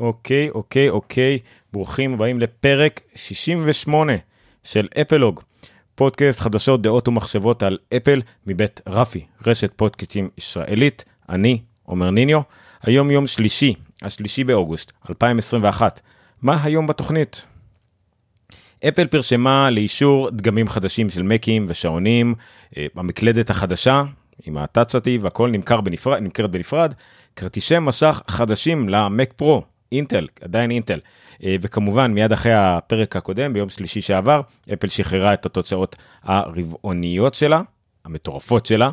אוקיי, אוקיי, אוקיי, ברוכים הבאים לפרק 68 של אפלוג, פודקאסט חדשות, דעות ומחשבות על אפל מבית רפי, רשת פודקאסטים ישראלית, אני עומר ניניו, היום יום שלישי, השלישי באוגוסט 2021, מה היום בתוכנית? אפל פרשמה לאישור דגמים חדשים של מקים ושעונים, אה, המקלדת החדשה עם הטאצ'אטי והכל נמכר בנפרד, נמכרת בנפרד, כרטיסי משך חדשים למק פרו, אינטל, עדיין אינטל. אה, וכמובן מיד אחרי הפרק הקודם ביום שלישי שעבר אפל שחררה את התוצאות הרבעוניות שלה, המטורפות שלה.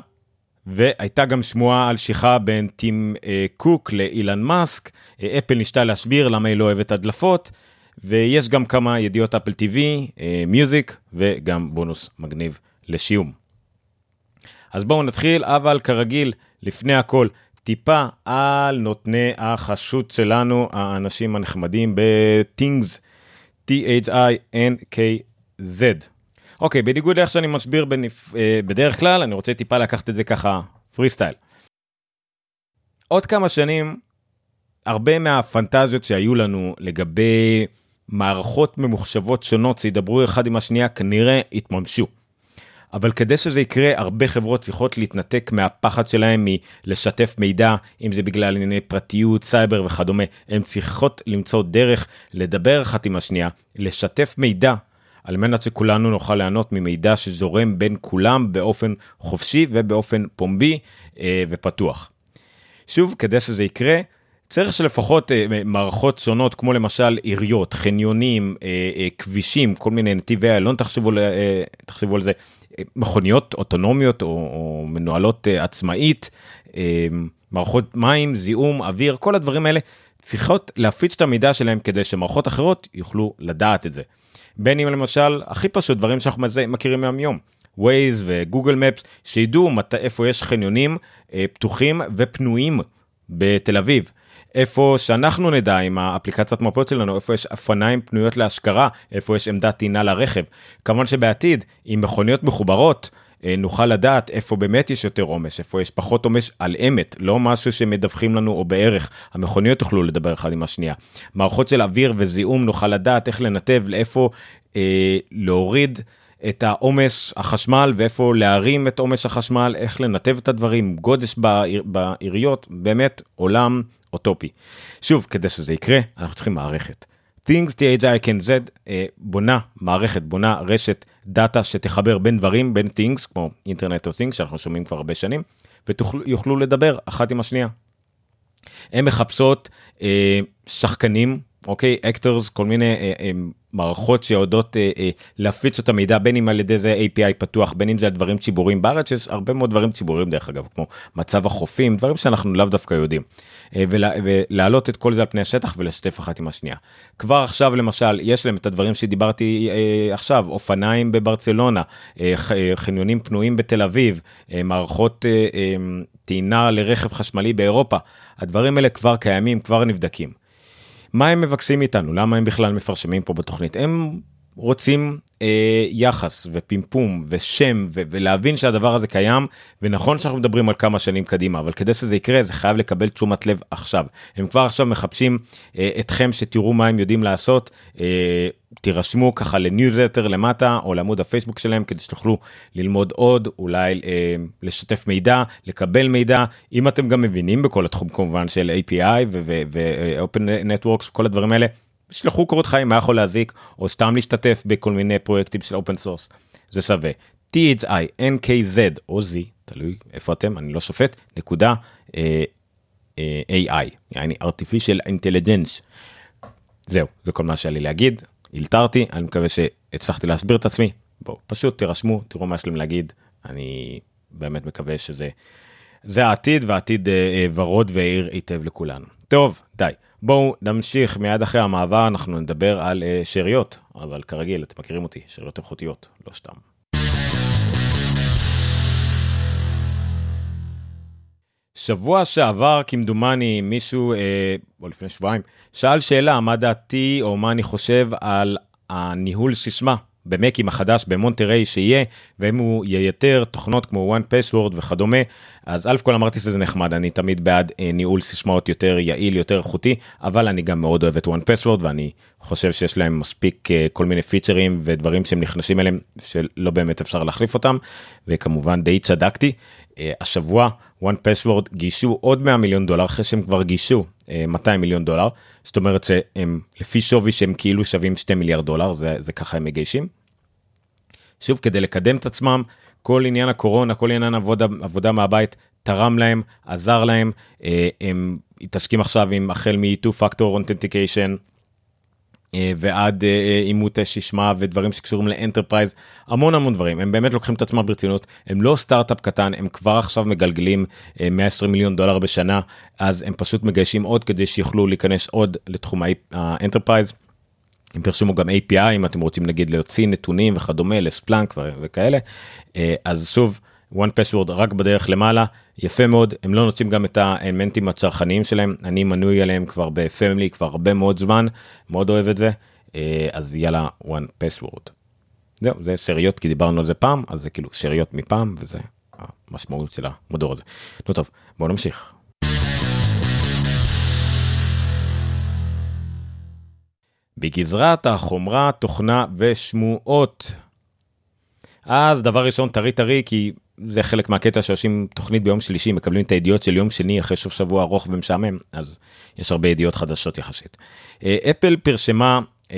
והייתה גם שמועה על שיחה בין טים אה, קוק לאילן מאסק, אה, אפל ניסתה להסביר למה היא לא אוהבת הדלפות, ויש גם כמה ידיעות אפל TV, מיוזיק וגם בונוס מגניב לשיום. אז בואו נתחיל, אבל כרגיל, לפני הכל, טיפה על נותני החשות שלנו, האנשים הנחמדים ב-Things, T-H-I-N-K-Z. אוקיי, בניגוד לאיך שאני מסביר בנפ... אה, בדרך כלל, אני רוצה טיפה לקחת את זה ככה פרי סטייל. עוד כמה שנים, הרבה מהפנטזיות שהיו לנו לגבי מערכות ממוחשבות שונות שידברו אחד עם השנייה כנראה יתממשו. אבל כדי שזה יקרה, הרבה חברות צריכות להתנתק מהפחד שלהם מלשתף מידע, אם זה בגלל ענייני פרטיות, סייבר וכדומה. הן צריכות למצוא דרך לדבר אחת עם השנייה, לשתף מידע, על מנת שכולנו נוכל ליהנות ממידע שזורם בין כולם באופן חופשי ובאופן פומבי אה, ופתוח. שוב, כדי שזה יקרה, צריך שלפחות אה, מערכות שונות כמו למשל עיריות, חניונים, אה, אה, כבישים, כל מיני נתיבי איילון, תחשבו, אה, תחשבו על זה, מכוניות אוטונומיות או, או מנוהלות uh, עצמאית, uh, מערכות מים, זיהום, אוויר, כל הדברים האלה צריכות להפיץ את המידע שלהם כדי שמערכות אחרות יוכלו לדעת את זה. בין אם למשל, הכי פשוט, דברים שאנחנו מכירים מהיום יום. Waze וגוגל מפס, שידעו מת, איפה יש חניונים uh, פתוחים ופנויים בתל אביב. איפה שאנחנו נדע עם האפליקציית מפות שלנו, איפה יש אופניים פנויות להשכרה, איפה יש עמדת טעינה לרכב. כמובן שבעתיד, עם מכוניות מחוברות, אה, נוכל לדעת איפה באמת יש יותר עומס, איפה יש פחות עומס על אמת, לא משהו שמדווחים לנו או בערך, המכוניות יוכלו לדבר אחד עם השנייה. מערכות של אוויר וזיהום נוכל לדעת איך לנתב, לאיפה אה, להוריד את העומס החשמל ואיפה להרים את עומס החשמל, איך לנתב את הדברים, גודש בעיריות, באמת עולם אוטופי. שוב, כדי שזה יקרה, אנחנו צריכים מערכת. Things THI Z אה, בונה מערכת, בונה רשת דאטה שתחבר בין דברים, בין Things, כמו Internet of Things, שאנחנו שומעים כבר הרבה שנים, ויוכלו לדבר אחת עם השנייה. הן מחפשות אה, שחקנים, אוקיי, actors, כל מיני אה, אה, מערכות שיודעות אה, אה, להפיץ את המידע בין אם על ידי זה API פתוח בין אם זה הדברים ציבוריים בארץ יש הרבה מאוד דברים ציבוריים דרך אגב כמו מצב החופים דברים שאנחנו לאו דווקא יודעים אה, ולה, ולהעלות את כל זה על פני השטח ולשתף אחת עם השנייה. כבר עכשיו למשל יש להם את הדברים שדיברתי אה, עכשיו אופניים בברצלונה אה, אה חניונים פנויים בתל אביב אה, מערכות אה, אה, טעינה לרכב חשמלי באירופה הדברים האלה כבר קיימים כבר נבדקים. מה הם מבקשים מאיתנו? למה הם בכלל מפרשמים פה בתוכנית? הם רוצים אה, יחס ופימפום ושם ו- ולהבין שהדבר הזה קיים ונכון שאנחנו מדברים על כמה שנים קדימה אבל כדי שזה יקרה זה חייב לקבל תשומת לב עכשיו הם כבר עכשיו מחפשים אה, אתכם שתראו מה הם יודעים לעשות אה, תירשמו ככה לניוזלטר למטה או לעמוד הפייסבוק שלהם כדי שתוכלו ללמוד עוד אולי אה, לשתף מידע לקבל מידע אם אתם גם מבינים בכל התחום כמובן של API ו-open networks כל הדברים האלה. שלחו קורות חיים מה יכול להזיק או סתם להשתתף בכל מיני פרויקטים של open source זה שווה. THI או Z תלוי איפה אתם אני לא שופט נקודה אה, אה, AI יעני artificial intelligence. זהו זה כל מה שהיה לי להגיד הלתרתי אני מקווה שהצלחתי להסביר את עצמי בואו פשוט תירשמו תראו מה יש להם להגיד אני באמת מקווה שזה זה העתיד והעתיד אה, אה, ורוד ועיר היטב לכולנו. טוב די בואו נמשיך מיד אחרי המעבר אנחנו נדבר על uh, שאריות אבל כרגיל אתם מכירים אותי שאריות איכותיות לא סתם. שבוע שעבר כמדומני מישהו אה, או לפני שבועיים שאל שאלה מה דעתי או מה אני חושב על הניהול סיסמה במקים החדש במונטריי שיהיה, ואם הוא ייתר תוכנות כמו one password וכדומה, אז א' כל אמרתי שזה נחמד, אני תמיד בעד אה, ניהול סיסמאות יותר יעיל, יותר איכותי, אבל אני גם מאוד אוהב את one password ואני חושב שיש להם מספיק אה, כל מיני פיצ'רים ודברים שהם נכנסים אליהם שלא באמת אפשר להחליף אותם, וכמובן די צדקתי. אה, השבוע one password גייסו עוד 100 מיליון דולר אחרי שהם כבר גייסו 200 אה, מיליון דולר זאת אומרת שהם לפי שווי שהם כאילו שווים 2 מיליארד דולר זה, זה ככה הם מגייסים. שוב כדי לקדם את עצמם כל עניין הקורונה כל עניין עבודה עבודה מהבית תרם להם עזר להם אה, הם מתעסקים עכשיו עם החל מ-2 factor authentication ועד אה, אה, אימות שישמע ודברים שקשורים ל enterprise המון המון דברים הם באמת לוקחים את עצמם ברצינות הם לא סטארט-אפ קטן הם כבר עכשיו מגלגלים 120 מיליון דולר בשנה אז הם פשוט מגייסים עוד כדי שיוכלו להיכנס עוד לתחום ה enterprise. הם פרסמו גם API אם אתם רוצים נגיד להוציא נתונים וכדומה ל Splunk וכאלה אז שוב. one password רק בדרך למעלה יפה מאוד הם לא נוטשים גם את האלמנטים הצרכניים שלהם אני מנוי עליהם כבר ב family כבר הרבה מאוד זמן מאוד אוהב את זה אה, אז יאללה one password. זהו זה שאריות כי דיברנו על זה פעם אז זה כאילו שאריות מפעם וזה המשמעות של המדור הזה. נו טוב בואו נמשיך. בגזרת החומרה תוכנה ושמועות. אז דבר ראשון טרי טרי כי זה חלק מהקטע שעושים תוכנית ביום שלישי מקבלים את הידיעות של יום שני אחרי סוף שבוע ארוך ומשעמם אז יש הרבה ידיעות חדשות יחסית. אה, אפל פרשמה אה,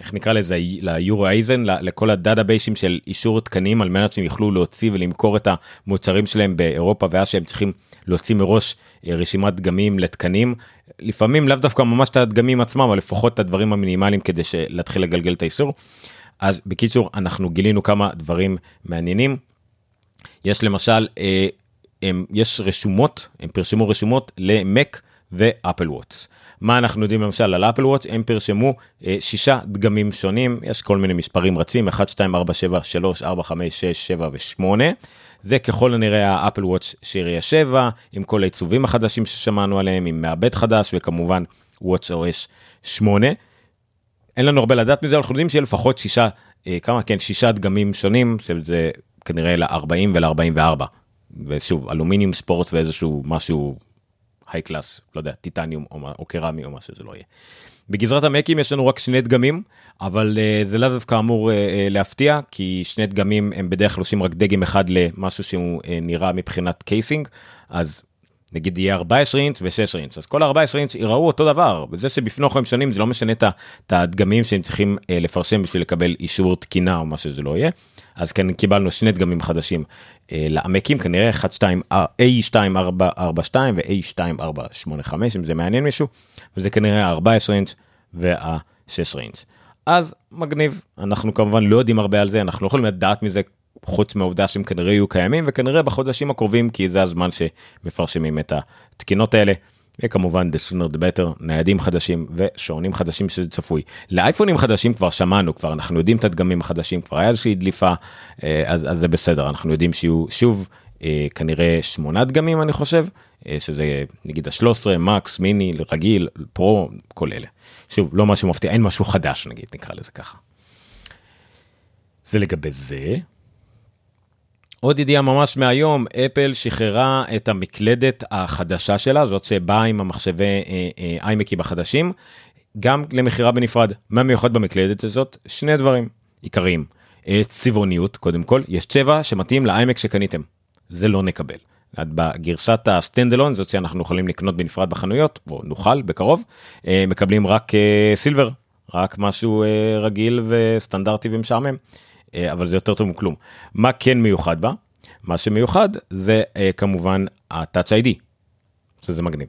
איך נקרא לזה ליורו אייזן לכל הדאטאבייסים של אישור תקנים על מנת שהם יוכלו להוציא ולמכור את המוצרים שלהם באירופה ואז שהם צריכים להוציא מראש אה, רשימת דגמים לתקנים לפעמים לאו דווקא ממש את הדגמים עצמם אבל לפחות את הדברים המינימליים כדי להתחיל לגלגל את האיסור. אז בקיצור אנחנו גילינו כמה דברים מעניינים. יש למשל, אה, הם, יש רשומות, הם פרשמו רשומות למק ואפל וואטס. מה אנחנו יודעים למשל על אפל וואטס? הם פרשמו אה, שישה דגמים שונים, יש כל מיני מספרים רצים, 1, 2, 4, 7, 3, 4, 5, 6, 7 ו-8. זה ככל הנראה האפל וואטס שיריה 7, עם כל העיצובים החדשים ששמענו עליהם, עם מעבד חדש וכמובן וואטס OS 8. אין לנו הרבה לדעת מזה, אנחנו יודעים שיהיה לפחות שישה, אה, כמה כן, שישה דגמים שונים, שזה כנראה ל-40 ול-44. ושוב, אלומיניום ספורט ואיזשהו משהו high class, לא יודע, טיטניום או, או קרמי או מה שזה לא יהיה. בגזרת ה Macים יש לנו רק שני דגמים, אבל אה, זה לאו דווקא אמור uh, uh, להפתיע, כי שני דגמים הם בדרך כלל עושים רק דגם אחד למשהו שהוא אה, נראה מבחינת casing, אז נגיד יהיה 14 אינץ' ו-16 אינץ', אז כל ה-14 אינץ' יראו אותו דבר, וזה שבפנים הם שונים זה לא משנה את הדגמים שהם צריכים אה, לפרסם בשביל לקבל אישור תקינה או מה שזה לא יהיה. אז כן קיבלנו שני דגמים חדשים אה, לעמקים כנראה 1 2 A2442 ו-A2485 אם זה מעניין מישהו וזה כנראה 14 אינץ' וה-16 אינץ'. אז מגניב אנחנו כמובן לא יודעים הרבה על זה אנחנו לא יכולים לדעת מזה חוץ מהעובדה שהם כנראה יהיו קיימים וכנראה בחודשים הקרובים כי זה הזמן שמפרשמים את התקינות האלה. וכמובן the sooner the better ניידים חדשים ושעונים חדשים שזה צפוי לאייפונים חדשים כבר שמענו כבר אנחנו יודעים את הדגמים החדשים כבר היה איזושהי דליפה אה, אז, אז זה בסדר אנחנו יודעים שיהיו שוב אה, כנראה שמונה דגמים אני חושב אה, שזה נגיד ה-13 מקס מיני רגיל פרו כל אלה שוב לא משהו מפתיע אין משהו חדש נגיד נקרא לזה ככה. זה לגבי זה עוד ידיעה ממש מהיום, אפל שחררה את המקלדת החדשה שלה, זאת שבאה עם המחשבי איימקים אה, אה, החדשים, גם למכירה בנפרד. מה מיוחד במקלדת הזאת? שני דברים עיקריים. אה, צבעוניות, קודם כל, יש צבע שמתאים לאיימק שקניתם. זה לא נקבל. בגרסת הסטנדלון, זאת שאנחנו יכולים לקנות בנפרד בחנויות, או נוכל בקרוב, מקבלים רק סילבר, רק משהו רגיל וסטנדרטי ומשעמם. אה, אבל זה יותר טוב מכלום. מה כן מיוחד בה? מה שמיוחד זה אה, כמובן ה-Touch ID, שזה מגניב.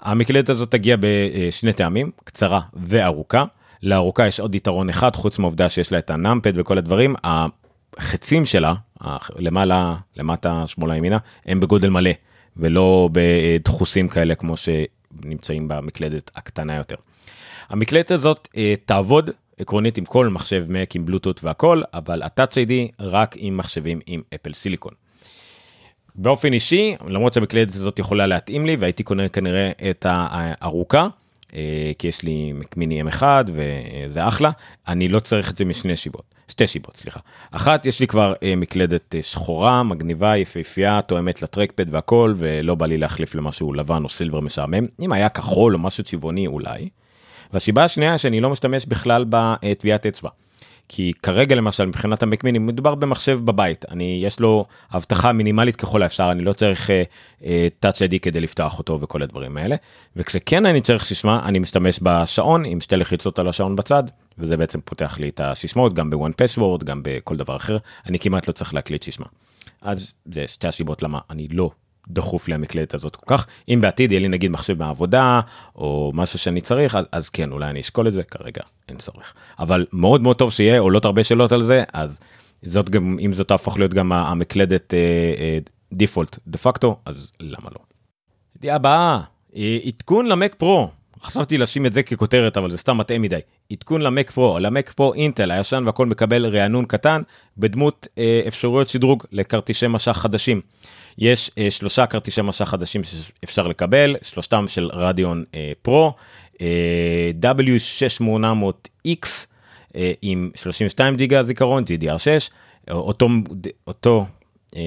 המקלדת הזאת תגיע בשני טעמים, קצרה וארוכה. לארוכה יש עוד יתרון אחד, חוץ מהעובדה שיש לה את הנאמפד וכל הדברים, החצים שלה, למעלה, למטה, שמאלה ימינה, הם בגודל מלא, ולא בדחוסים כאלה כמו שנמצאים במקלדת הקטנה יותר. המקלדת הזאת אה, תעבוד עקרונית עם כל מחשב Mac עם בלוטות והכל, אבל ה-Touch ID רק עם מחשבים עם אפל סיליקון. באופן אישי, למרות שהמקלדת הזאת יכולה להתאים לי והייתי קונה כנראה את הארוכה, אה, כי יש לי מקמיני M1 וזה אחלה, אני לא צריך את זה משני שיבות, שתי שיבות, סליחה. אחת, יש לי כבר אה, מקלדת שחורה, מגניבה, יפהפייה, תואמת לטרקפד והכל, ולא בא לי להחליף למשהו לבן או סילבר משעמם. אם היה כחול או משהו צבעוני אולי. והסיבה השנייה שאני לא משתמש בכלל בטביעת אצבע. כי כרגע למשל מבחינת המקמיני מדובר במחשב בבית אני יש לו אבטחה מינימלית ככל האפשר אני לא צריך uh, uh, touch ID כדי לפתוח אותו וכל הדברים האלה וכשכן אני צריך סיסמה אני משתמש בשעון עם שתי לחיצות על השעון בצד וזה בעצם פותח לי את הסיסמאות גם בוואן פסוורד גם בכל דבר אחר אני כמעט לא צריך להקליט סיסמה. אז זה שתי הסיבות למה אני לא דחוף לי המקלדת הזאת כל כך אם בעתיד יהיה לי נגיד מחשב מהעבודה או משהו שאני צריך אז, אז כן אולי אני אשקול את זה כרגע אין צורך אבל מאוד מאוד טוב שיהיה עולות הרבה שאלות על זה אז זאת גם אם זאת תהפוך להיות גם המקלדת דיפולט דה פקטו אז למה לא. ידיעה הבאה אה, עדכון למק פרו חשבתי לשים את זה ככותרת אבל זה סתם מטעה מדי עדכון למק פרו למק פרו אינטל הישן והכל מקבל רענון קטן בדמות אה, אפשרויות שדרוג לכרטיסי משך חדשים. יש אה, שלושה כרטיסי מסך חדשים שאפשר לקבל, שלושתם של רדיון אה, פרו, אה, W6800X אה, עם 32 ג'יגה זיכרון, GDDR6, אותו, אותו אה,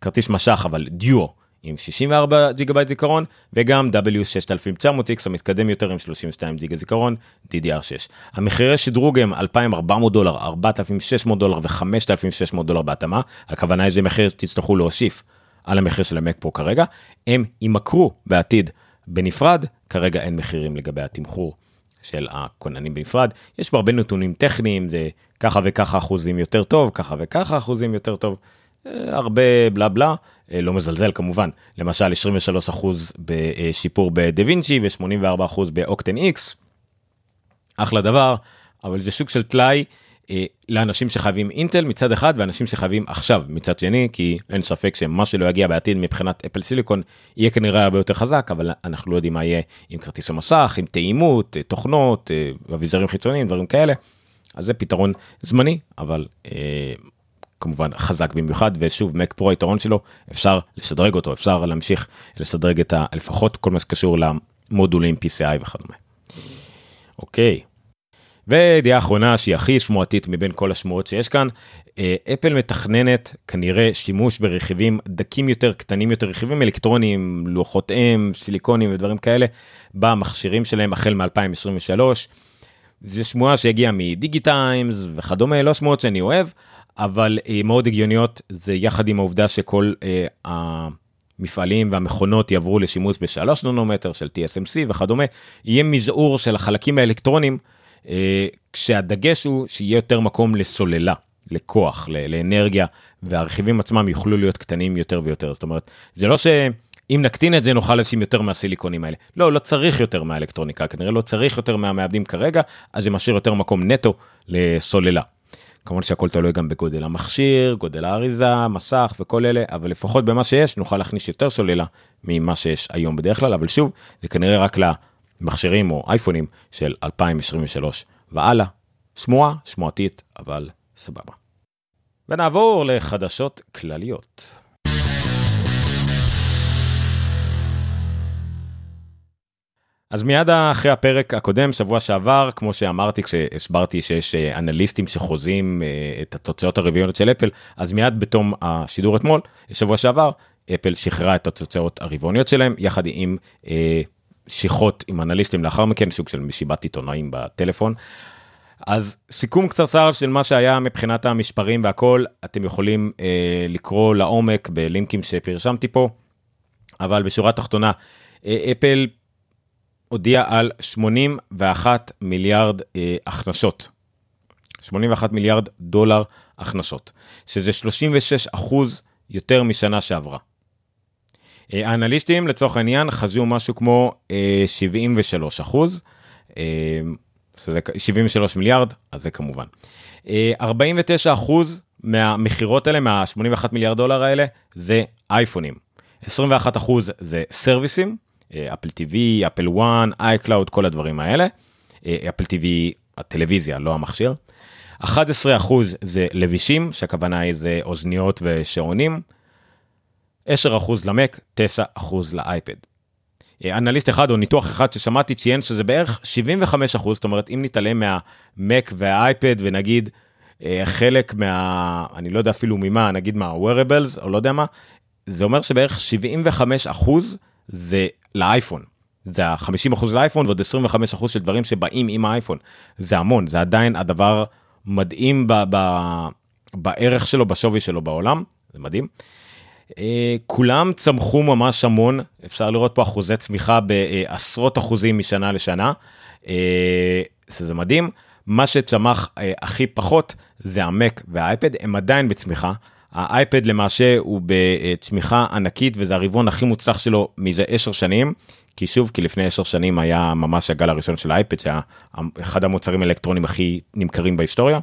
כרטיס מסך אבל דיו עם 64 ג'יגה בייט זיכרון וגם W6900X המתקדם יותר עם 32 ג'יגה זיכרון GDDR6. המחירי שדרוג הם 2400 דולר, 4600 דולר ו-5600 דולר בהתאמה, הכוונה איזה מחיר תצטרכו להוסיף על המחיר של המק פרו כרגע, הם יימכרו בעתיד בנפרד, כרגע אין מחירים לגבי התמחור של הכוננים בנפרד, יש פה הרבה נתונים טכניים, זה ככה וככה אחוזים יותר טוב, ככה וככה אחוזים יותר טוב. אה, הרבה בלה בלה, אה, לא מזלזל כמובן, למשל 23% בשיפור בדה וינצ'י ו-84% באוקטן איקס, אחלה דבר, אבל זה שוק של טלאי אה, לאנשים שחייבים אינטל מצד אחד ואנשים שחייבים עכשיו מצד שני, כי אין ספק שמה שלא יגיע בעתיד מבחינת אפל סיליקון יהיה כנראה הרבה יותר חזק, אבל אנחנו לא יודעים מה יהיה עם כרטיס המסך, עם תאימות, תוכנות, אביזרים חיצוניים, דברים כאלה. אז זה פתרון זמני, אבל כמובן חזק במיוחד ושוב מק פרו היתרון שלו אפשר לשדרג אותו אפשר להמשיך לשדרג את ה... לפחות כל מה שקשור למודולים PCI וכדומה. אוקיי. וידיעה אחרונה שהיא הכי שמועתית מבין כל השמועות שיש כאן אה, אפל מתכננת כנראה שימוש ברכיבים דקים יותר קטנים יותר רכיבים אלקטרוניים לוחות אם סיליקונים ודברים כאלה במכשירים שלהם החל מ-2023. זה שמועה שהגיעה מדיגי טיימס וכדומה לא שמועות שאני אוהב אבל אה, מאוד הגיוניות זה יחד עם העובדה שכל אה, המפעלים והמכונות יעברו לשימוש בשלוש נונומטר של TSMC וכדומה, יהיה מזעור של החלקים האלקטרונים, אה, כשהדגש הוא שיהיה יותר מקום לסוללה, לכוח, לאנרגיה, והרכיבים עצמם יוכלו להיות קטנים יותר ויותר. זאת אומרת, זה לא ש... אם נקטין את זה נוכל לשים יותר מהסיליקונים האלה. לא, לא צריך יותר מהאלקטרוניקה, כנראה לא צריך יותר מהמעבדים כרגע, אז זה משאיר יותר מקום נטו לסוללה. כמובן שהכל תלוי גם בגודל המכשיר, גודל האריזה, מסך וכל אלה, אבל לפחות במה שיש נוכל להכניס יותר סוללה ממה שיש היום בדרך כלל, אבל שוב, זה כנראה רק למכשירים או אייפונים של 2023 והלאה. שמועה, שמועתית, אבל סבבה. ונעבור לחדשות כלליות. אז מיד אחרי הפרק הקודם שבוע שעבר כמו שאמרתי כשהסברתי שיש אה, אנליסטים שחוזים אה, את התוצאות הרביעיות של אפל אז מיד בתום השידור אתמול שבוע שעבר אפל שחררה את התוצאות הרבעוניות שלהם יחד עם אה, שיחות עם אנליסטים לאחר מכן סוג של משיבת עיתונאים בטלפון. אז סיכום קצרצר של מה שהיה מבחינת המשפרים והכל אתם יכולים אה, לקרוא לעומק בלינקים שפרשמתי פה אבל בשורה תחתונה אה, אפל הודיע על 81 מיליארד אה, הכנסות. 81 מיליארד דולר הכנסות, שזה 36 אחוז יותר משנה שעברה. אה, האנליסטים לצורך העניין חזו משהו כמו אה, 73 אחוז, אה, שזה 73 מיליארד, אז זה כמובן. אה, 49 אחוז מהמכירות האלה, מה-81 מיליארד דולר האלה, זה אייפונים. 21 אחוז זה סרוויסים, Apple TV, Apple One, iCloud, כל הדברים האלה. Apple TV, הטלוויזיה, לא המכשיר. 11% זה לבישים, שהכוונה היא זה אוזניות ושעונים. 10% למק, 9% לאייפד. אנליסט אחד או ניתוח אחד ששמעתי ציין שזה בערך 75 אחוז, זאת אומרת אם נתעלם מהמק והאייפד ונגיד חלק מה... אני לא יודע אפילו ממה, נגיד מה-wearables או לא יודע מה, זה אומר שבערך 75 אחוז זה לאייפון. זה ה-50 אחוז לאייפון ועוד 25 אחוז של דברים שבאים עם האייפון. זה המון, זה עדיין הדבר מדהים ב- ב- בערך שלו, בשווי שלו בעולם, זה מדהים. Uh, כולם צמחו ממש המון, אפשר לראות פה אחוזי צמיחה בעשרות אחוזים משנה לשנה, uh, שזה מדהים. מה שצמח uh, הכי פחות זה המק והאייפד, הם עדיין בצמיחה. האייפד למעשה הוא בצמיחה ענקית וזה הרבעון הכי מוצלח שלו מזה 10 שנים. כי שוב, כי לפני 10 שנים היה ממש הגל הראשון של האייפד, שהיה אחד המוצרים האלקטרונים הכי נמכרים בהיסטוריה.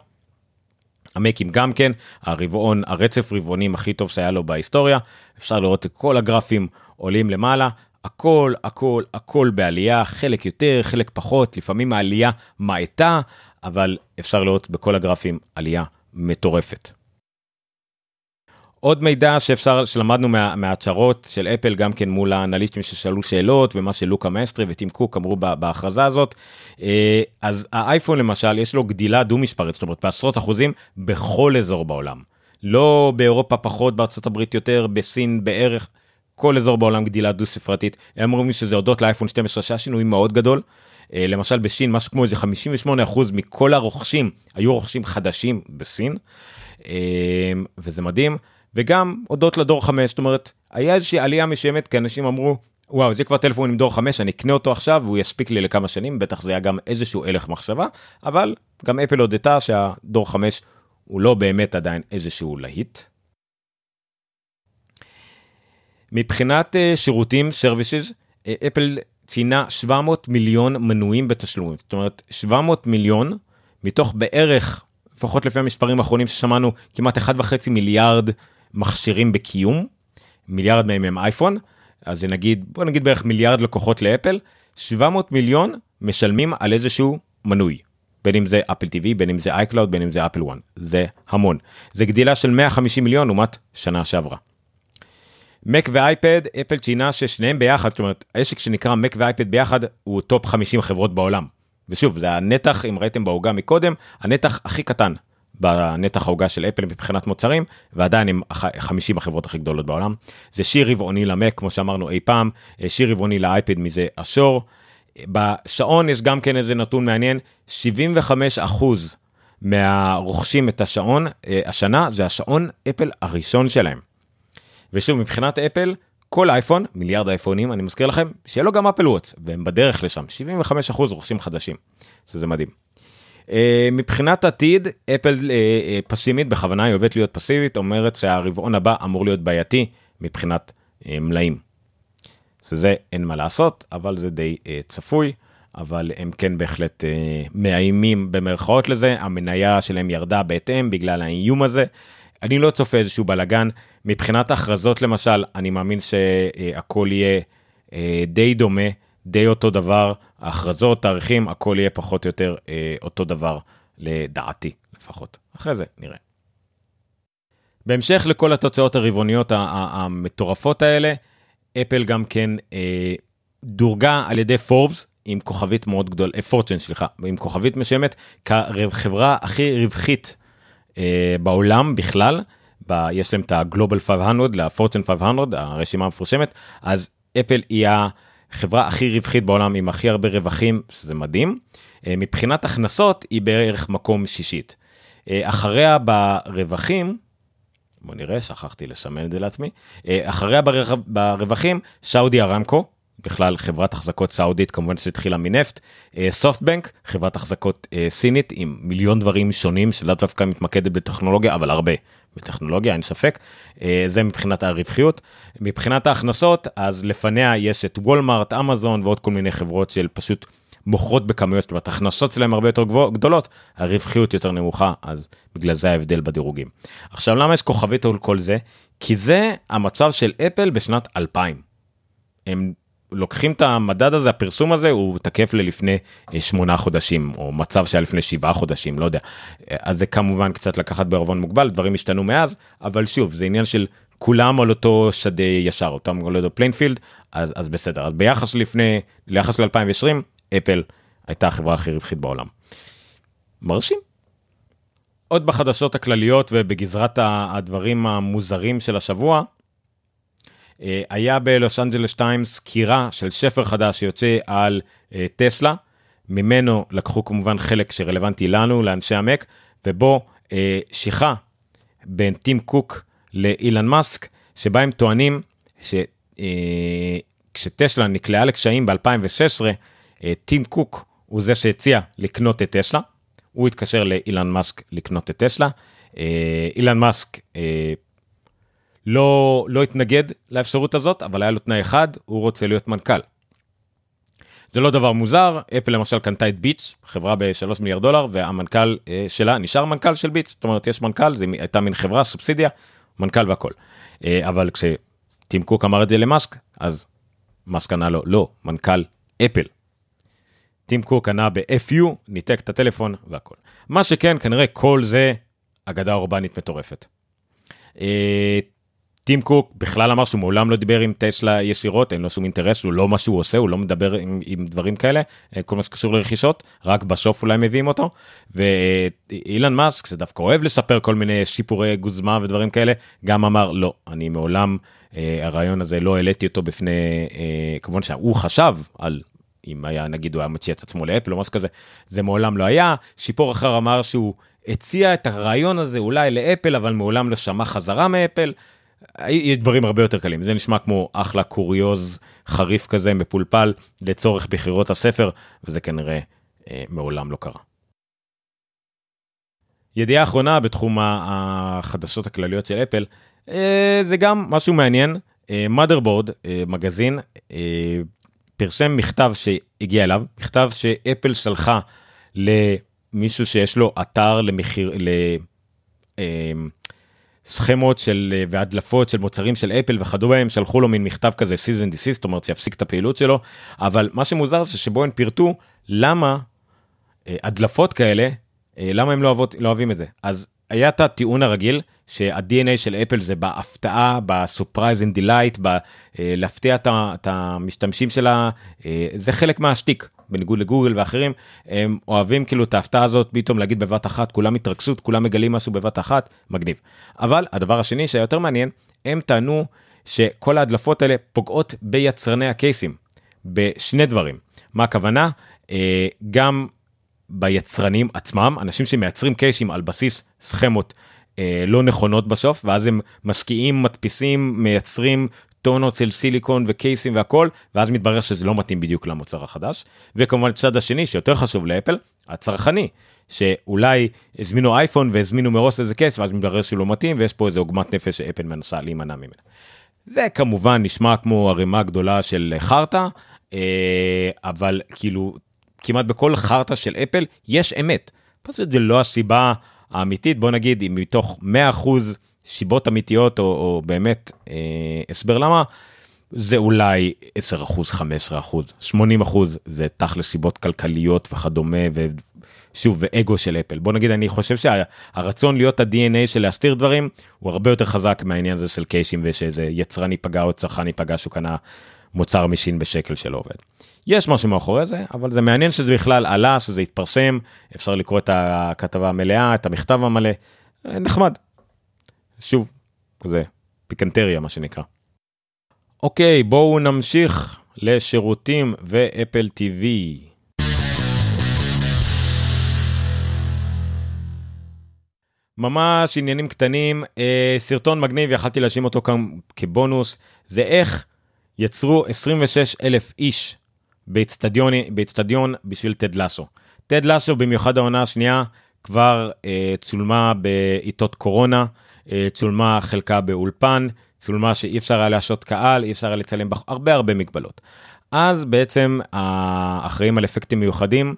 המקים גם כן, הרבעון, הרצף רבעונים הכי טוב שהיה לו בהיסטוריה. אפשר לראות את כל הגרפים עולים למעלה. הכל, הכל, הכל בעלייה, חלק יותר, חלק פחות, לפעמים העלייה מאטה, אבל אפשר לראות בכל הגרפים עלייה מטורפת. עוד מידע שאפשר שלמדנו מה, מההצהרות של אפל גם כן מול האנליסטים ששאלו שאלות ומה שלוקה מאסטרי וטים קוק אמרו בהכרזה הזאת אה, אז האייפון למשל יש לו גדילה דו מספרית זאת אומרת בעשרות אחוזים בכל אזור בעולם לא באירופה פחות בארצות הברית יותר בסין בערך כל אזור בעולם גדילה דו ספרתית הם אומרים שזה הודות לאייפון 12 שהיה שינוי מאוד גדול. אה, למשל בסין משהו כמו איזה 58 אחוז מכל הרוכשים היו רוכשים חדשים בסין אה, וזה מדהים. וגם הודות לדור 5 זאת אומרת היה איזושהי עלייה משמת כי אנשים אמרו וואו זה כבר טלפון עם דור 5 אני אקנה אותו עכשיו והוא יספיק לי לכמה שנים בטח זה היה גם איזשהו הלך מחשבה אבל גם אפל הודתה שהדור 5 הוא לא באמת עדיין איזשהו להיט. מבחינת uh, שירותים services אפל uh, ציינה 700 מיליון מנויים בתשלומים זאת אומרת 700 מיליון מתוך בערך לפחות לפי המספרים האחרונים ששמענו כמעט 1.5 מיליארד מכשירים בקיום, מיליארד מהם הם אייפון, אז נגיד, בוא נגיד בערך מיליארד לקוחות לאפל, 700 מיליון משלמים על איזשהו מנוי. בין אם זה Apple TV, בין אם זה iCloud, בין אם זה Apple One. זה המון. זה גדילה של 150 מיליון לעומת שנה שעברה. מק ואייפד, אפל ציינה ששניהם ביחד, זאת אומרת, העסק שנקרא מק ואייפד ביחד הוא top 50 חברות בעולם. ושוב, זה הנתח, אם ראיתם בעוגה מקודם, הנתח הכי קטן בנתח העוגה של אפל מבחינת מוצרים ועדיין הם 50 החברות הכי גדולות בעולם. זה שיר רבעוני למק כמו שאמרנו אי פעם, אה, שיר רבעוני לאייפד מזה עשור. בשעון יש גם כן איזה נתון מעניין, 75 אחוז מהרוכשים את השעון אה, השנה זה השעון אפל הראשון שלהם. ושוב מבחינת אפל כל אייפון מיליארד אייפונים אני מזכיר לכם שיהיה לו גם אפל וואטס והם בדרך לשם 75 אחוז רוכשים חדשים. שזה מדהים. אה, מבחינת עתיד אפל אה, אה, פסימית בכוונה היא אוהבת להיות פסיבית אומרת שהרבעון הבא אמור להיות בעייתי מבחינת מלאים. שזה אין מה לעשות אבל זה די צפוי אבל הם כן בהחלט מאיימים במרכאות לזה המניה שלהם ירדה בהתאם בגלל האיום הזה. אני לא צופה איזשהו בלאגן מבחינת הכרזות למשל אני מאמין שהכל יהיה די דומה די אותו דבר, הכרזות, תאריכים, הכל יהיה פחות או יותר אה, אותו דבר, לדעתי לפחות. אחרי זה נראה. בהמשך לכל התוצאות הרבעוניות המטורפות האלה, אפל גם כן אה, דורגה על ידי פורבס עם כוכבית מאוד גדול, אה, פורצ'ן סליחה, עם כוכבית משמת כחברה הכי רווחית אה, בעולם בכלל. ב, יש להם את הגלובל 500 לפורצ'ן 500 הרשימה המפורשמת אז אפל היא החברה הכי רווחית בעולם עם הכי הרבה רווחים, שזה מדהים. אה, מבחינת הכנסות היא בערך מקום שישית. אה, אחריה ברווחים, בוא נראה, שכחתי לשמן את זה לעצמי, אה, אחריה ברווחים סאודי ארמקו, בכלל חברת החזקות סעודית כמובן שהתחילה מנפט, סופטבנק, חברת החזקות סינית עם מיליון דברים שונים שלאו דווקא מתמקדת בטכנולוגיה אבל הרבה בטכנולוגיה אין ספק אה, זה מבחינת הרווחיות מבחינת ההכנסות אז לפניה יש את וולמארט אמזון ועוד כל מיני חברות של פשוט מוכרות בכמויות זאת אומרת הכנסות שלהם הרבה יותר גדולות הרווחיות יותר נמוכה אז בגלל זה ההבדל בדירוגים. עכשיו למה יש כוכבית על כל זה כי זה המצב של אפל בשנת 2000. הם לוקחים את המדד הזה הפרסום הזה הוא תקף ללפני אה, שמונה חודשים או מצב שהיה לפני שבעה חודשים לא יודע אז זה כמובן קצת לקחת בערבון מוגבל דברים השתנו מאז אבל שוב זה עניין של כולם על אותו שדה ישר, אותם על אותו playing field, אז, אז בסדר. אז ביחס לפני, ליחס ל-2020, אפל הייתה החברה הכי רווחית בעולם. מרשים. עוד בחדשות הכלליות ובגזרת הדברים המוזרים של השבוע, אה, היה בלוס אנג'לס טיימס סקירה של ספר חדש שיוצא על אה, טסלה, ממנו לקחו כמובן חלק שרלוונטי לנו, לאנשי המק, ובו אה, שיחה בין טים קוק לאילן מאסק, שבה הם טוענים שכשטסלה נקלעה לקשיים ב-2016, טים קוק הוא זה שהציע לקנות את טסלה, הוא התקשר לאילן מאסק לקנות את טסלה. אילן מאסק לא, לא התנגד לאפשרות הזאת, אבל היה לו תנאי אחד, הוא רוצה להיות מנכ"ל. זה לא דבר מוזר, אפל למשל קנתה את ביטס, חברה ב-3 מיליארד דולר, והמנכ"ל אה, שלה נשאר מנכ"ל של ביטס, זאת אומרת יש מנכ"ל, זו הייתה מין חברה, סובסידיה, מנכ"ל והכל. אה, אבל כשטים קוק אמר את זה למאסק, אז מאסק ענה לו, לא, מנכ"ל אפל. טים קוק ענה ב-FU, ניתק את הטלפון והכל. מה שכן, כנראה כל זה אגדה אורבנית מטורפת. טים קוק בכלל אמר שהוא מעולם לא דיבר עם טסלה ישירות, אין לו שום אינטרס, הוא לא מה שהוא עושה, הוא לא מדבר עם, עם דברים כאלה, אה, כל מה שקשור לרכישות, רק בסוף אולי מביאים אותו. ואילן מאסק, זה דווקא אוהב לספר כל מיני שיפורי גוזמה ודברים כאלה, גם אמר, לא, אני מעולם, אה, הרעיון הזה, לא העליתי אותו בפני, אה, כמובן שהוא חשב על אם היה נגיד הוא היה מציע את עצמו לאפל או משהו כזה, זה מעולם לא היה. שיפור אחר אמר שהוא הציע את הרעיון הזה אולי לאפל, אבל מעולם לא שמע חזרה מאפל. יש דברים הרבה יותר קלים, זה נשמע כמו אחלה קוריוז חריף כזה מפולפל לצורך בחירות הספר, וזה כנראה אה, מעולם לא קרה. ידיעה אחרונה בתחום החדשות הכלליות של אפל, אה, זה גם משהו מעניין, אה, motherboard, אה, מגזין, אה, פרסם מכתב שהגיע אליו, מכתב שאפל שלחה למישהו שיש לו אתר למכירה, ל... אה, סכמות של אה, והדלפות של מוצרים של אפל וכדומה הם שלחו לו מין מכתב כזה cease and desist זאת אומרת שיפסיק את הפעילות שלו. אבל מה שמוזר זה שבו הם פירטו למה אה, הדלפות כאלה אה, למה הם לא, אוהבות, לא אוהבים את זה. אז היה את הטיעון הרגיל שה-DNA של אפל זה בהפתעה, ב surprise and delight, בלהפתיע את המשתמשים שלה, זה חלק מהשטיק, בניגוד לגוגל ואחרים, הם אוהבים כאילו את ההפתעה הזאת פתאום להגיד בבת אחת, כולם התרכזות, כולם מגלים משהו בבת אחת, מגניב. אבל הדבר השני שהיה יותר מעניין, הם טענו שכל ההדלפות האלה פוגעות ביצרני הקייסים, בשני דברים. מה הכוונה? אה, גם ביצרנים עצמם, אנשים שמייצרים קייסים על בסיס סכמות אה, לא נכונות בסוף, ואז הם משקיעים, מדפיסים, מייצרים טונות של סיליקון וקייסים והכל, ואז מתברר שזה לא מתאים בדיוק למוצר החדש. וכמובן הצד השני, שיותר חשוב לאפל, הצרכני, שאולי הזמינו אייפון והזמינו מראש איזה קייס, ואז מתברר שהוא לא מתאים, ויש פה איזה עוגמת נפש שאפל מנסה להימנע ממנה. זה כמובן נשמע כמו ערימה גדולה של חרטא, אה, אבל כאילו כמעט בכל חרטא של אפל יש אמת. פשוט זה לא הסיבה האמיתית, בוא נגיד, אם מתוך 100% סיבות אמיתיות, או, או באמת אה, הסבר למה, זה אולי 10 15 80 זה תכל'ס סיבות כלכליות וכדומה, ושוב, ואגו של אפל. בוא נגיד, אני חושב שהרצון להיות ה-DNA של להסתיר דברים, הוא הרבה יותר חזק מהעניין הזה של קייסים, ושאיזה יצרן ייפגע או צרכן ייפגע שהוא קנה מוצר מסין בשקל שלא עובד. יש משהו מאחורי זה, אבל זה מעניין שזה בכלל עלה, שזה התפרסם, אפשר לקרוא את הכתבה המלאה, את המכתב המלא, נחמד. שוב, זה פיקנטריה מה שנקרא. אוקיי, בואו נמשיך לשירותים ואפל TV. ממש עניינים קטנים, אה, סרטון מגניב, יכלתי להאשים אותו כאן כבונוס, זה איך יצרו 26 אלף איש באצטדיון בשביל טד לסו. טד לסו, במיוחד העונה השנייה, כבר אה, צולמה בעיתות קורונה, אה, צולמה חלקה באולפן, צולמה שאי אפשר היה להשעות קהל, אי אפשר היה לצלם בח... הרבה הרבה מגבלות. אז בעצם האחראים על אפקטים מיוחדים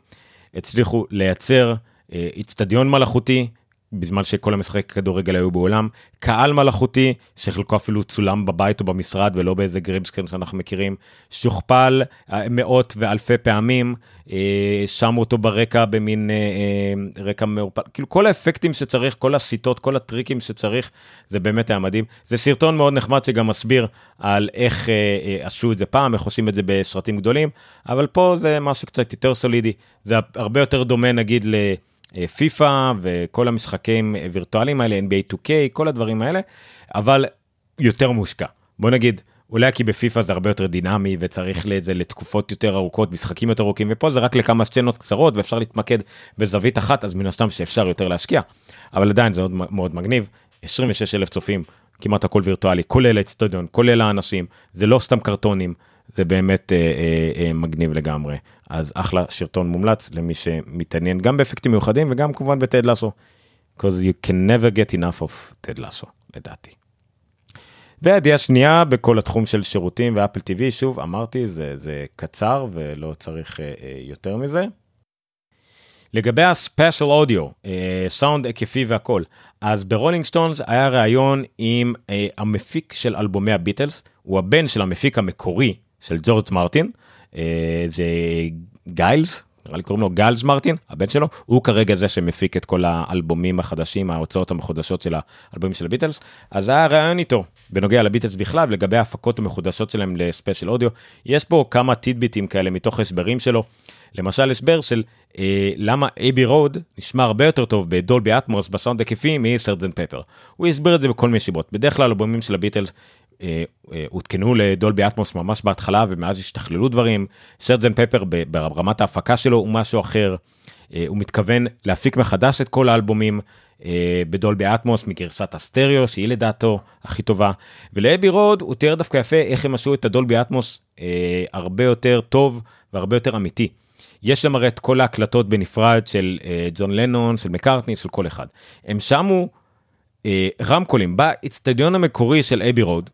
הצליחו לייצר אה, איצטדיון מלאכותי בזמן שכל המשחקי כדורגל היו בעולם, קהל מלאכותי, שחלקו אפילו צולם בבית או במשרד ולא באיזה גרינסקרין שאנחנו מכירים, שוכפל אה, מאות ואלפי פעמים, אה, שמו אותו ברקע במין אה, רקע מעורפל, כאילו כל האפקטים שצריך, כל השיטות, כל הטריקים שצריך, זה באמת היה מדהים. זה סרטון מאוד נחמד שגם מסביר על איך עשו את זה פעם, איך עושים את זה בסרטים גדולים, אבל פה זה משהו קצת יותר סולידי, זה הרבה יותר דומה נגיד ל... פיפא וכל המשחקים וירטואליים האלה, NBA 2K, כל הדברים האלה, אבל יותר מושקע. בוא נגיד, אולי כי בפיפא זה הרבה יותר דינמי וצריך לזה לתקופות יותר ארוכות, משחקים יותר ארוכים, ופה זה רק לכמה סצנות קצרות ואפשר להתמקד בזווית אחת, אז מן הסתם שאפשר יותר להשקיע. אבל עדיין זה מאוד, מאוד מגניב, 26 אלף צופים, כמעט הכל וירטואלי, כולל האצטדיון, כולל האנשים, זה לא סתם קרטונים, זה באמת אה, אה, אה, מגניב לגמרי. אז אחלה שרטון מומלץ למי שמתעניין גם באפקטים מיוחדים וגם כמובן בטד לאסו. because you can never get enough of Ted Lasso לדעתי. והידיעה שנייה בכל התחום של שירותים ואפל TV שוב אמרתי זה זה קצר ולא צריך אה, אה, יותר מזה. לגבי ה spatial audio סאונד היקפי והכל אז ב Rolling Stones היה ראיון עם אה, המפיק של אלבומי הביטלס הוא הבן של המפיק המקורי של ג'ורג' מרטין אה, זה גיילס, נראה לי קוראים לו גיילס מרטין, הבן שלו, הוא כרגע זה שמפיק את כל האלבומים החדשים, ההוצאות המחודשות של האלבומים של הביטלס, אז היה ריאיון איתו בנוגע לביטלס בכלל, ולגבי ההפקות המחודשות שלהם ל spatial audio, יש פה כמה טידביטים כאלה מתוך הסברים שלו. למשל הסבר של למה Abbey Road נשמע הרבה יותר טוב ב Dolby Atmos בסאונד היקפי מ Sergeant Pepper. הוא הסביר את זה בכל מיני סיבות. בדרך כלל אלבומים של הביטלס אה, אה, הותקנו לדולבי אטמוס ממש בהתחלה ומאז השתכללו דברים. סרדן פפר ברמת ההפקה שלו הוא משהו אחר. אה, הוא מתכוון להפיק מחדש את כל האלבומים אה, בדולבי אטמוס מגרסת הסטריאו שהיא לדעתו הכי טובה. ולאבי רוד הוא תיאר דווקא יפה איך הם עשו את הדולבי אטמוס אה, הרבה יותר טוב והרבה יותר אמיתי. יש שם הרי את כל ההקלטות בנפרד של אה, ג'ון לנון, של מקארטני, של כל אחד. הם שמו אה, רמקולים באצטדיון המקורי של Abbey Road,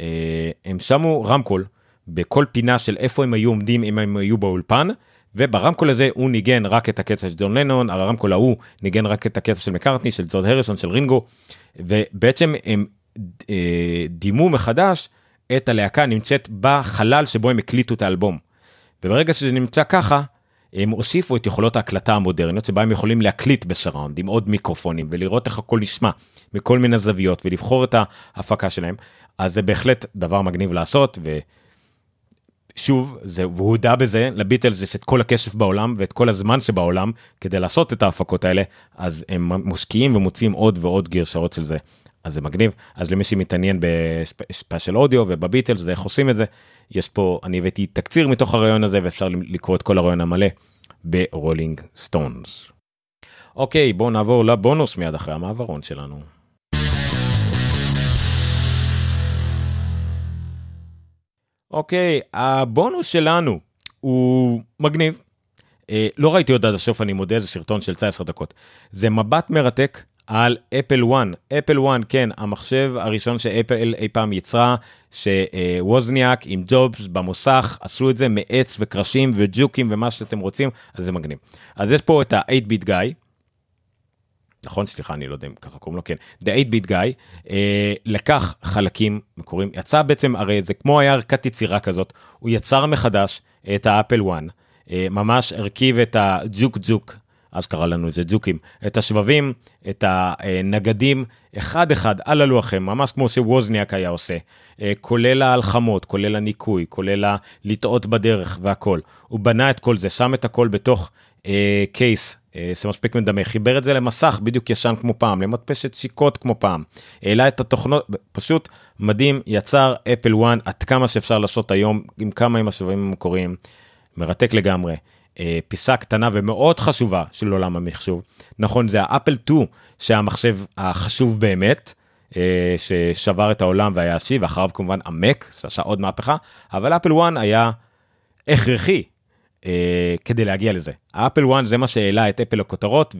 אה, הם שמו רמקול בכל פינה של איפה הם היו עומדים אם הם היו באולפן, וברמקול הזה הוא ניגן רק את הקטע של ג'ון לנון, הרמקול ההוא ניגן רק את הקטע של מקארטני, של ג'ורג' הריסון, של רינגו, ובעצם הם אה, דימו מחדש את הלהקה נמצאת בחלל שבו הם הקליטו את האלבום. וברגע שזה נמצא ככה, הם הוסיפו את יכולות ההקלטה המודרניות שבה הם יכולים להקליט ב surround עם עוד מיקרופונים ולראות איך הכל נשמע מכל מיני זוויות ולבחור את ההפקה שלהם. אז זה בהחלט דבר מגניב לעשות ושוב זה והוא הודה בזה לביטלס יש את כל הכסף בעולם ואת כל הזמן שבעולם כדי לעשות את ההפקות האלה אז הם משקיעים ומוצאים עוד ועוד גרסאות של זה. אז זה מגניב אז למי שמתעניין ב spatial audio ובביטלס ואיך עושים את זה יש פה אני הבאתי תקציר מתוך הריאיון הזה ואפשר לקרוא את כל הריאיון המלא ב Rolling Stones. אוקיי בואו נעבור לבונוס מיד אחרי המעברון שלנו. אוקיי, הבונוס שלנו הוא מגניב. אה, לא ראיתי עוד עד הסוף, אני מודה, זה סרטון של 19 דקות. זה מבט מרתק על אפל 1. אפל 1, כן, המחשב הראשון שאפל אי פעם יצרה, שווזניאק עם ג'ובס במוסך עשו את זה מעץ וקרשים וג'וקים ומה שאתם רוצים, אז זה מגניב. אז יש פה את ה-8-ביט גיא, נכון סליחה אני לא יודע אם ככה קוראים לו כן The 8-Bit Guy אה, לקח חלקים מקוריים יצא בעצם הרי זה כמו היה ערכת יצירה כזאת הוא יצר מחדש את האפל 1 אה, ממש הרכיב את הג'וק ג'וק אז קרא לנו את זה. ג'וקים את השבבים את הנגדים אחד אחד על הלוחם ממש כמו שווזניאק היה עושה. אה, כולל ההלחמות כולל הניקוי כולל הלטעות בדרך והכל. הוא בנה את כל זה שם את הכל בתוך קייס אה, שמספיק מדמה, חיבר את זה למסך בדיוק ישן כמו פעם, למדפשת שיקות כמו פעם, העלה את התוכנות, פשוט מדהים, יצר אפל 1 עד כמה שאפשר לעשות היום עם כמה עם השבבים המקוריים, מרתק לגמרי. אה, פיסה קטנה ומאוד חשובה של עולם המחשוב. נכון, זה האפל 2 שהמחשב החשוב באמת, אה, ששבר את העולם והיה עשי, ואחריו כמובן המק, שעשה עוד מהפכה, אבל אפל 1 היה הכרחי אה, כדי להגיע לזה. האפל 1 זה מה שהעלה את אפל לכותרות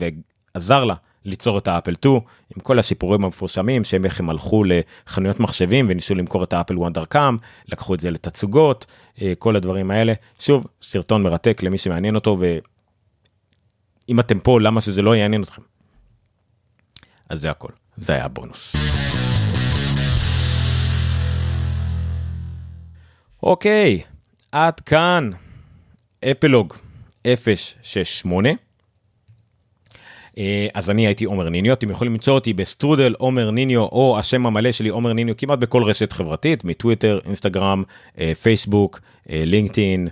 ועזר לה ליצור את האפל 2 עם כל הסיפורים המפורשמים שהם איך הם הלכו לחנויות מחשבים וניסו למכור את האפל 1 דרכם, לקחו את זה לתצוגות, אה, כל הדברים האלה. שוב, סרטון מרתק למי שמעניין אותו ואם אתם פה למה שזה לא יעניין אתכם. אז זה הכל, זה היה הבונוס. אוקיי, עד כאן אפלוג 068. אה, אז אני הייתי עומר ניניו, אתם יכולים למצוא אותי בשטרודל עומר ניניו או השם המלא שלי עומר ניניו כמעט בכל רשת חברתית, מטוויטר, אינסטגרם, אה, פייסבוק, אה, לינקדאין.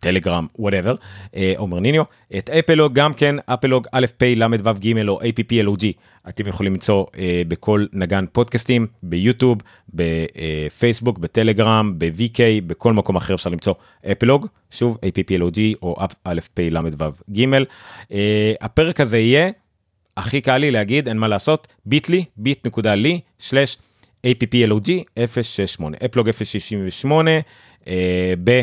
טלגרם, whatever, עומר ניניו, את אפלוג גם כן, אפלוג א' פ' ל' ו' ג' או APPLOG, אתם יכולים למצוא אה, בכל נגן פודקאסטים, ביוטיוב, בפייסבוק, בטלגרם, ב-VK, בכל מקום אחר אפשר למצוא אפלוג, שוב APPLOG או א' פ' ל' ו' ג'. אה, הפרק הזה יהיה, הכי קל לי להגיד, אין מה לעשות, ביטלי, bit.ly, שלש APPLOG 068, אפלוג 068, אה, ב...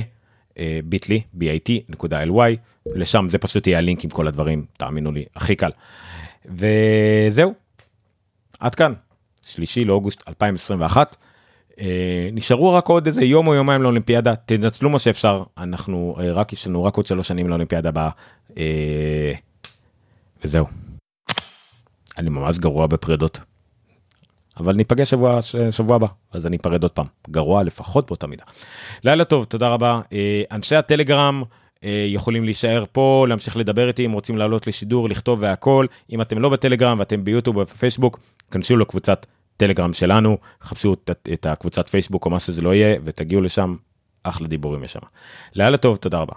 ביטלי, bit.ly, לשם זה פשוט יהיה הלינק עם כל הדברים, תאמינו לי, הכי קל. וזהו, עד כאן, שלישי לאוגוסט 2021. אה, נשארו רק עוד איזה יום או יומיים לאולימפיאדה, תנצלו מה שאפשר, אנחנו אה, רק יש לנו רק עוד שלוש שנים לאולימפיאדה הבאה, אה, וזהו. אני ממש גרוע בפרידות. אבל ניפגש שבוע, שבוע הבא, אז אני אפרד עוד פעם. גרוע לפחות באותה מידה. לילה טוב, תודה רבה. אה, אנשי הטלגרם אה, יכולים להישאר פה, להמשיך לדבר איתי, אם רוצים לעלות לשידור, לכתוב והכל. אם אתם לא בטלגרם ואתם ביוטיוב או בפייסבוק, כנסו לקבוצת טלגרם שלנו, חפשו את הקבוצת פייסבוק או מה שזה לא יהיה, ותגיעו לשם, אחלה דיבורים יש שם. לילה טוב, תודה רבה.